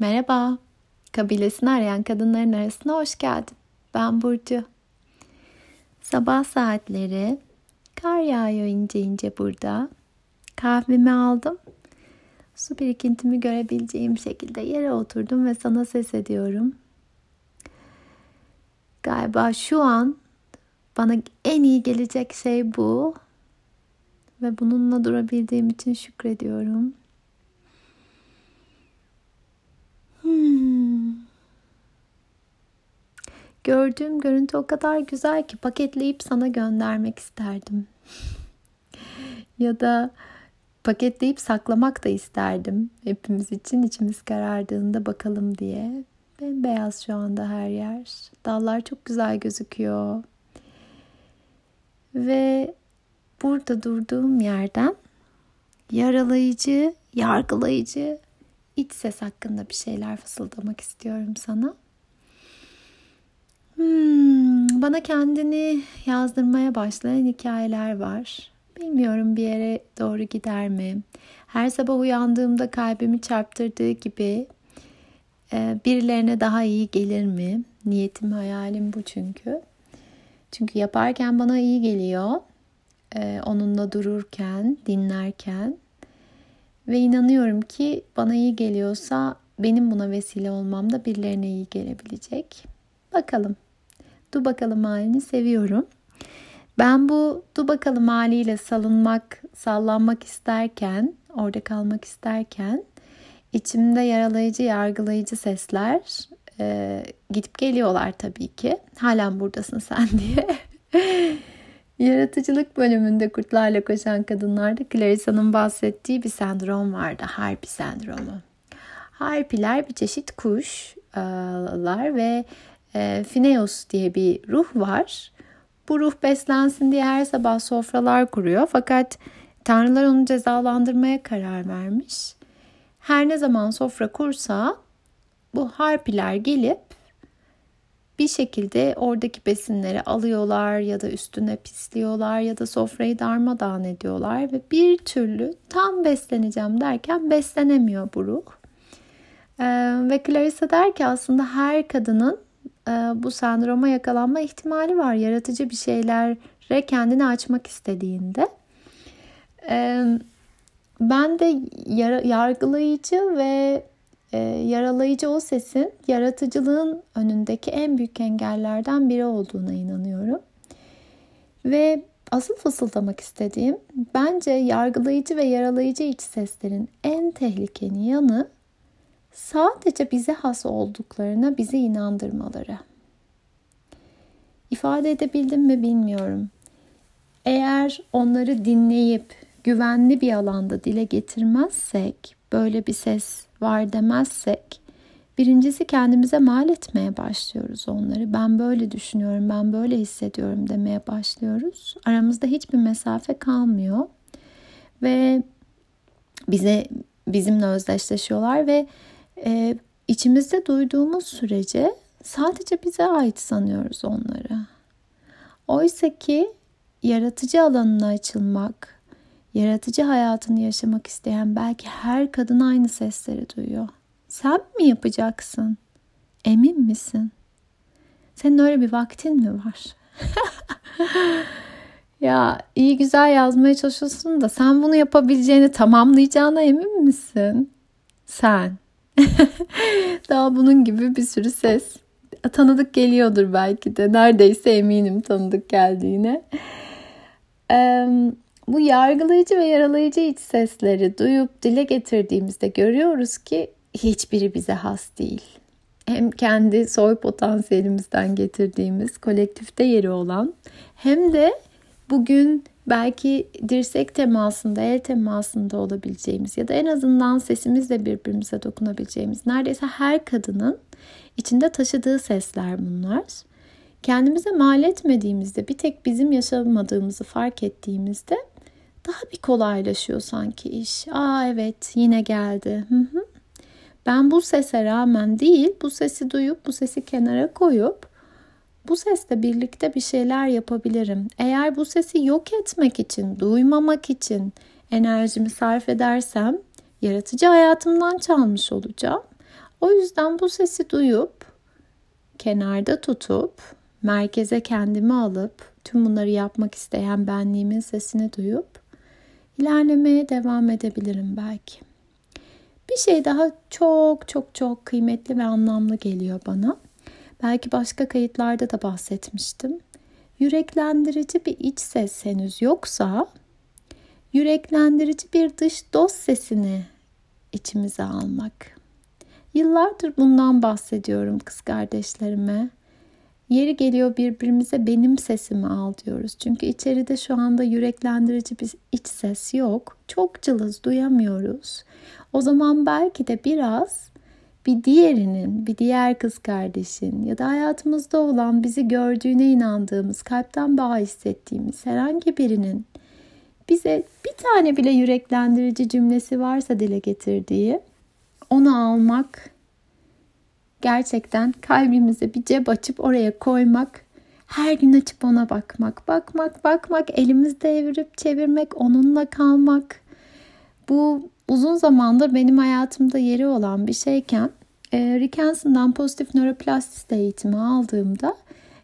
Merhaba. Kabilesini arayan kadınların arasına hoş geldin. Ben Burcu. Sabah saatleri kar yağıyor ince ince burada. Kahvemi aldım. Su birikintimi görebileceğim şekilde yere oturdum ve sana ses ediyorum. Galiba şu an bana en iyi gelecek şey bu. Ve bununla durabildiğim için şükrediyorum. Gördüğüm görüntü o kadar güzel ki paketleyip sana göndermek isterdim. ya da paketleyip saklamak da isterdim. Hepimiz için içimiz karardığında bakalım diye. Bembeyaz şu anda her yer. Dallar çok güzel gözüküyor. Ve burada durduğum yerden yaralayıcı, yargılayıcı iç ses hakkında bir şeyler fısıldamak istiyorum sana. Bana kendini yazdırmaya başlayan hikayeler var. Bilmiyorum bir yere doğru gider mi? Her sabah uyandığımda kalbimi çarptırdığı gibi e, birilerine daha iyi gelir mi? Niyetim, hayalim bu çünkü. Çünkü yaparken bana iyi geliyor. E, onunla dururken, dinlerken ve inanıyorum ki bana iyi geliyorsa benim buna vesile olmam da birilerine iyi gelebilecek. Bakalım. Du bakalım halini seviyorum. Ben bu du bakalım haliyle salınmak, sallanmak isterken, orada kalmak isterken içimde yaralayıcı, yargılayıcı sesler e, gidip geliyorlar tabii ki. Halen buradasın sen diye. Yaratıcılık bölümünde kurtlarla koşan kadınlarda Clarissa'nın bahsettiği bir sendrom vardı. Harpi sendromu. Harpiler bir çeşit kuşlar ve e, Phineus diye bir ruh var. Bu ruh beslensin diye her sabah sofralar kuruyor. Fakat tanrılar onu cezalandırmaya karar vermiş. Her ne zaman sofra kursa bu harpiler gelip bir şekilde oradaki besinleri alıyorlar ya da üstüne pisliyorlar ya da sofrayı darmadağın ediyorlar ve bir türlü tam besleneceğim derken beslenemiyor bu ruh. Ee, ve Clarissa der ki aslında her kadının bu sendroma yakalanma ihtimali var. Yaratıcı bir şeylere kendini açmak istediğinde. Ee, ben de yar- yargılayıcı ve e, yaralayıcı o sesin yaratıcılığın önündeki en büyük engellerden biri olduğuna inanıyorum. Ve asıl fısıldamak istediğim bence yargılayıcı ve yaralayıcı iç seslerin en tehlikeli yanı sadece bize has olduklarına bizi inandırmaları. İfade edebildim mi bilmiyorum. Eğer onları dinleyip güvenli bir alanda dile getirmezsek, böyle bir ses var demezsek, birincisi kendimize mal etmeye başlıyoruz onları. Ben böyle düşünüyorum, ben böyle hissediyorum demeye başlıyoruz. Aramızda hiçbir mesafe kalmıyor ve bize bizimle özdeşleşiyorlar ve e, içimizde duyduğumuz sürece sadece bize ait sanıyoruz onları. Oysa ki yaratıcı alanına açılmak, yaratıcı hayatını yaşamak isteyen belki her kadın aynı sesleri duyuyor. Sen mi yapacaksın? Emin misin? Senin öyle bir vaktin mi var? ya iyi güzel yazmaya çalışıyorsun da sen bunu yapabileceğini tamamlayacağına emin misin? Sen. Daha bunun gibi bir sürü ses. Tanıdık geliyordur belki de. Neredeyse eminim tanıdık geldiğine. Bu yargılayıcı ve yaralayıcı iç sesleri duyup dile getirdiğimizde görüyoruz ki hiçbiri bize has değil. Hem kendi soy potansiyelimizden getirdiğimiz kolektifte yeri olan hem de bugün belki dirsek temasında, el temasında olabileceğimiz ya da en azından sesimizle birbirimize dokunabileceğimiz neredeyse her kadının içinde taşıdığı sesler bunlar. Kendimize mal etmediğimizde, bir tek bizim yaşamadığımızı fark ettiğimizde daha bir kolaylaşıyor sanki iş. Aa evet yine geldi. Hı hı. Ben bu sese rağmen değil, bu sesi duyup bu sesi kenara koyup bu sesle birlikte bir şeyler yapabilirim. Eğer bu sesi yok etmek için, duymamak için enerjimi sarf edersem yaratıcı hayatımdan çalmış olacağım. O yüzden bu sesi duyup kenarda tutup merkeze kendimi alıp tüm bunları yapmak isteyen benliğimin sesini duyup ilerlemeye devam edebilirim belki. Bir şey daha çok çok çok kıymetli ve anlamlı geliyor bana. Belki başka kayıtlarda da bahsetmiştim. Yüreklendirici bir iç ses henüz yoksa yüreklendirici bir dış dost sesini içimize almak. Yıllardır bundan bahsediyorum kız kardeşlerime. Yeri geliyor birbirimize benim sesimi al diyoruz. Çünkü içeride şu anda yüreklendirici bir iç ses yok. Çok cılız duyamıyoruz. O zaman belki de biraz bir diğerinin, bir diğer kız kardeşin ya da hayatımızda olan bizi gördüğüne inandığımız, kalpten bağ hissettiğimiz herhangi birinin bize bir tane bile yüreklendirici cümlesi varsa dile getirdiği onu almak gerçekten kalbimize bir cep açıp oraya koymak her gün açıp ona bakmak, bakmak, bakmak, elimizde evirip çevirmek, onunla kalmak. Bu uzun zamandır benim hayatımda yeri olan bir şeyken e, Rick Hanson'dan pozitif nöroplastisite eğitimi aldığımda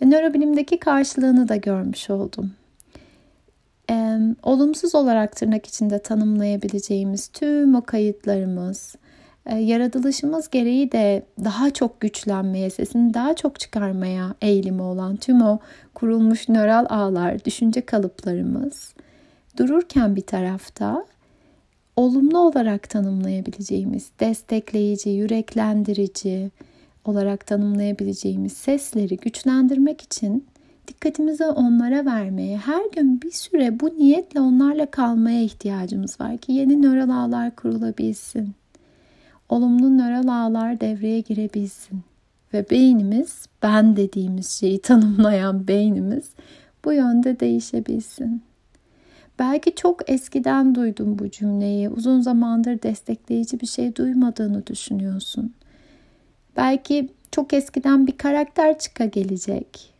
e, nörobilimdeki karşılığını da görmüş oldum. E, olumsuz olarak tırnak içinde tanımlayabileceğimiz tüm o kayıtlarımız, e, yaratılışımız gereği de daha çok güçlenmeye, sesini daha çok çıkarmaya eğilimi olan tüm o kurulmuş nöral ağlar, düşünce kalıplarımız dururken bir tarafta olumlu olarak tanımlayabileceğimiz, destekleyici, yüreklendirici olarak tanımlayabileceğimiz sesleri güçlendirmek için dikkatimizi onlara vermeye, her gün bir süre bu niyetle onlarla kalmaya ihtiyacımız var ki yeni nöral ağlar kurulabilsin. Olumlu nöral ağlar devreye girebilsin. Ve beynimiz, ben dediğimiz şeyi tanımlayan beynimiz bu yönde değişebilsin. Belki çok eskiden duydum bu cümleyi. Uzun zamandır destekleyici bir şey duymadığını düşünüyorsun. Belki çok eskiden bir karakter çıka gelecek.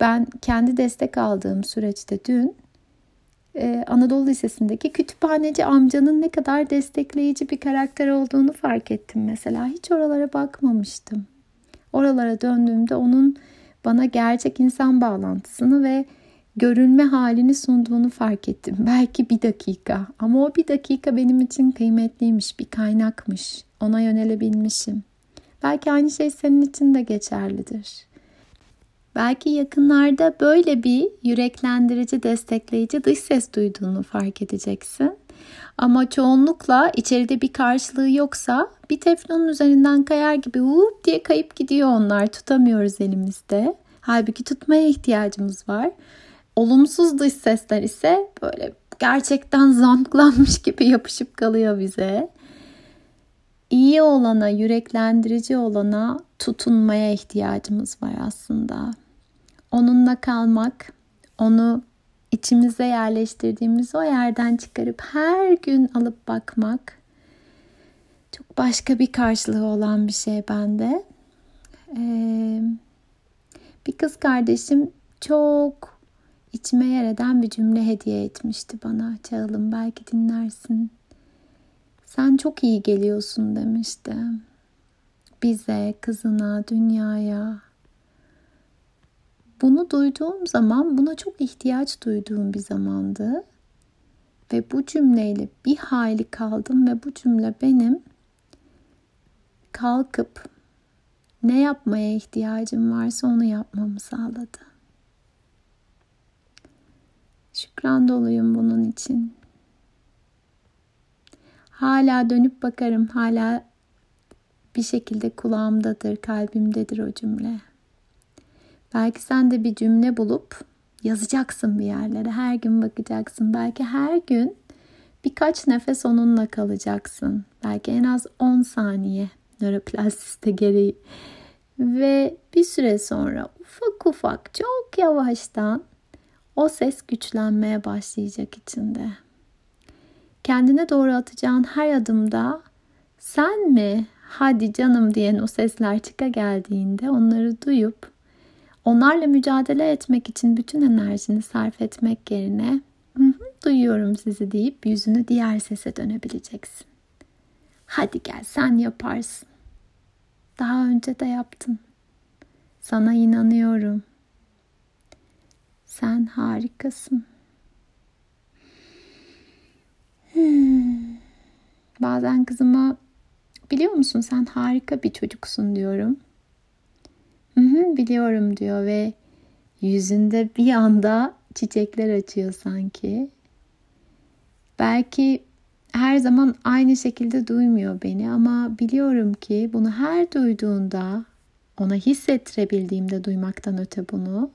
Ben kendi destek aldığım süreçte dün e, Anadolu Lisesi'ndeki kütüphaneci amcanın ne kadar destekleyici bir karakter olduğunu fark ettim mesela. Hiç oralara bakmamıştım. Oralara döndüğümde onun bana gerçek insan bağlantısını ve görünme halini sunduğunu fark ettim. Belki bir dakika ama o bir dakika benim için kıymetliymiş, bir kaynakmış. Ona yönelebilmişim. Belki aynı şey senin için de geçerlidir. Belki yakınlarda böyle bir yüreklendirici, destekleyici dış ses duyduğunu fark edeceksin. Ama çoğunlukla içeride bir karşılığı yoksa bir teflonun üzerinden kayar gibi vup diye kayıp gidiyor onlar. Tutamıyoruz elimizde. Halbuki tutmaya ihtiyacımız var. Olumsuz dış sesler ise böyle gerçekten zamklanmış gibi yapışıp kalıyor bize. İyi olana, yüreklendirici olana tutunmaya ihtiyacımız var aslında. Onunla kalmak, onu içimize yerleştirdiğimiz o yerden çıkarıp her gün alıp bakmak çok başka bir karşılığı olan bir şey bende. Ee, bir kız kardeşim çok içime yer eden bir cümle hediye etmişti bana. Çağılım belki dinlersin. Sen çok iyi geliyorsun demişti. Bize, kızına, dünyaya. Bunu duyduğum zaman buna çok ihtiyaç duyduğum bir zamandı. Ve bu cümleyle bir hayli kaldım ve bu cümle benim kalkıp ne yapmaya ihtiyacım varsa onu yapmamı sağladı. Şükran doluyum bunun için. Hala dönüp bakarım. Hala bir şekilde kulağımdadır, kalbimdedir o cümle. Belki sen de bir cümle bulup yazacaksın bir yerlere. Her gün bakacaksın. Belki her gün birkaç nefes onunla kalacaksın. Belki en az 10 saniye nöroplastisite gereği. Ve bir süre sonra ufak ufak çok yavaştan o ses güçlenmeye başlayacak içinde. Kendine doğru atacağın her adımda sen mi hadi canım diyen o sesler çıka geldiğinde onları duyup onlarla mücadele etmek için bütün enerjini sarf etmek yerine duyuyorum sizi deyip yüzünü diğer sese dönebileceksin. Hadi gel sen yaparsın. Daha önce de yaptın. Sana inanıyorum. Sen harikasın. Hmm. Bazen kızıma biliyor musun sen harika bir çocuksun diyorum. Hı hı, biliyorum diyor ve yüzünde bir anda çiçekler açıyor sanki. Belki her zaman aynı şekilde duymuyor beni ama biliyorum ki bunu her duyduğunda ona hissettirebildiğimde duymaktan öte bunu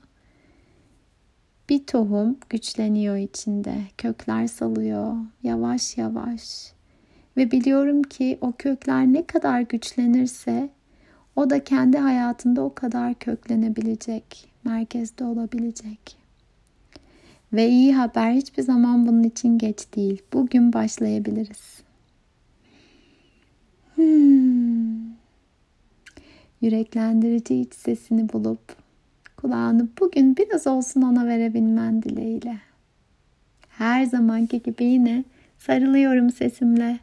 bir tohum güçleniyor içinde. Kökler salıyor yavaş yavaş. Ve biliyorum ki o kökler ne kadar güçlenirse o da kendi hayatında o kadar köklenebilecek, merkezde olabilecek. Ve iyi haber hiçbir zaman bunun için geç değil. Bugün başlayabiliriz. Hmm. Yüreklendirici iç sesini bulup kulağını bugün biraz olsun ona verebilmen dileğiyle. Her zamanki gibi yine sarılıyorum sesimle.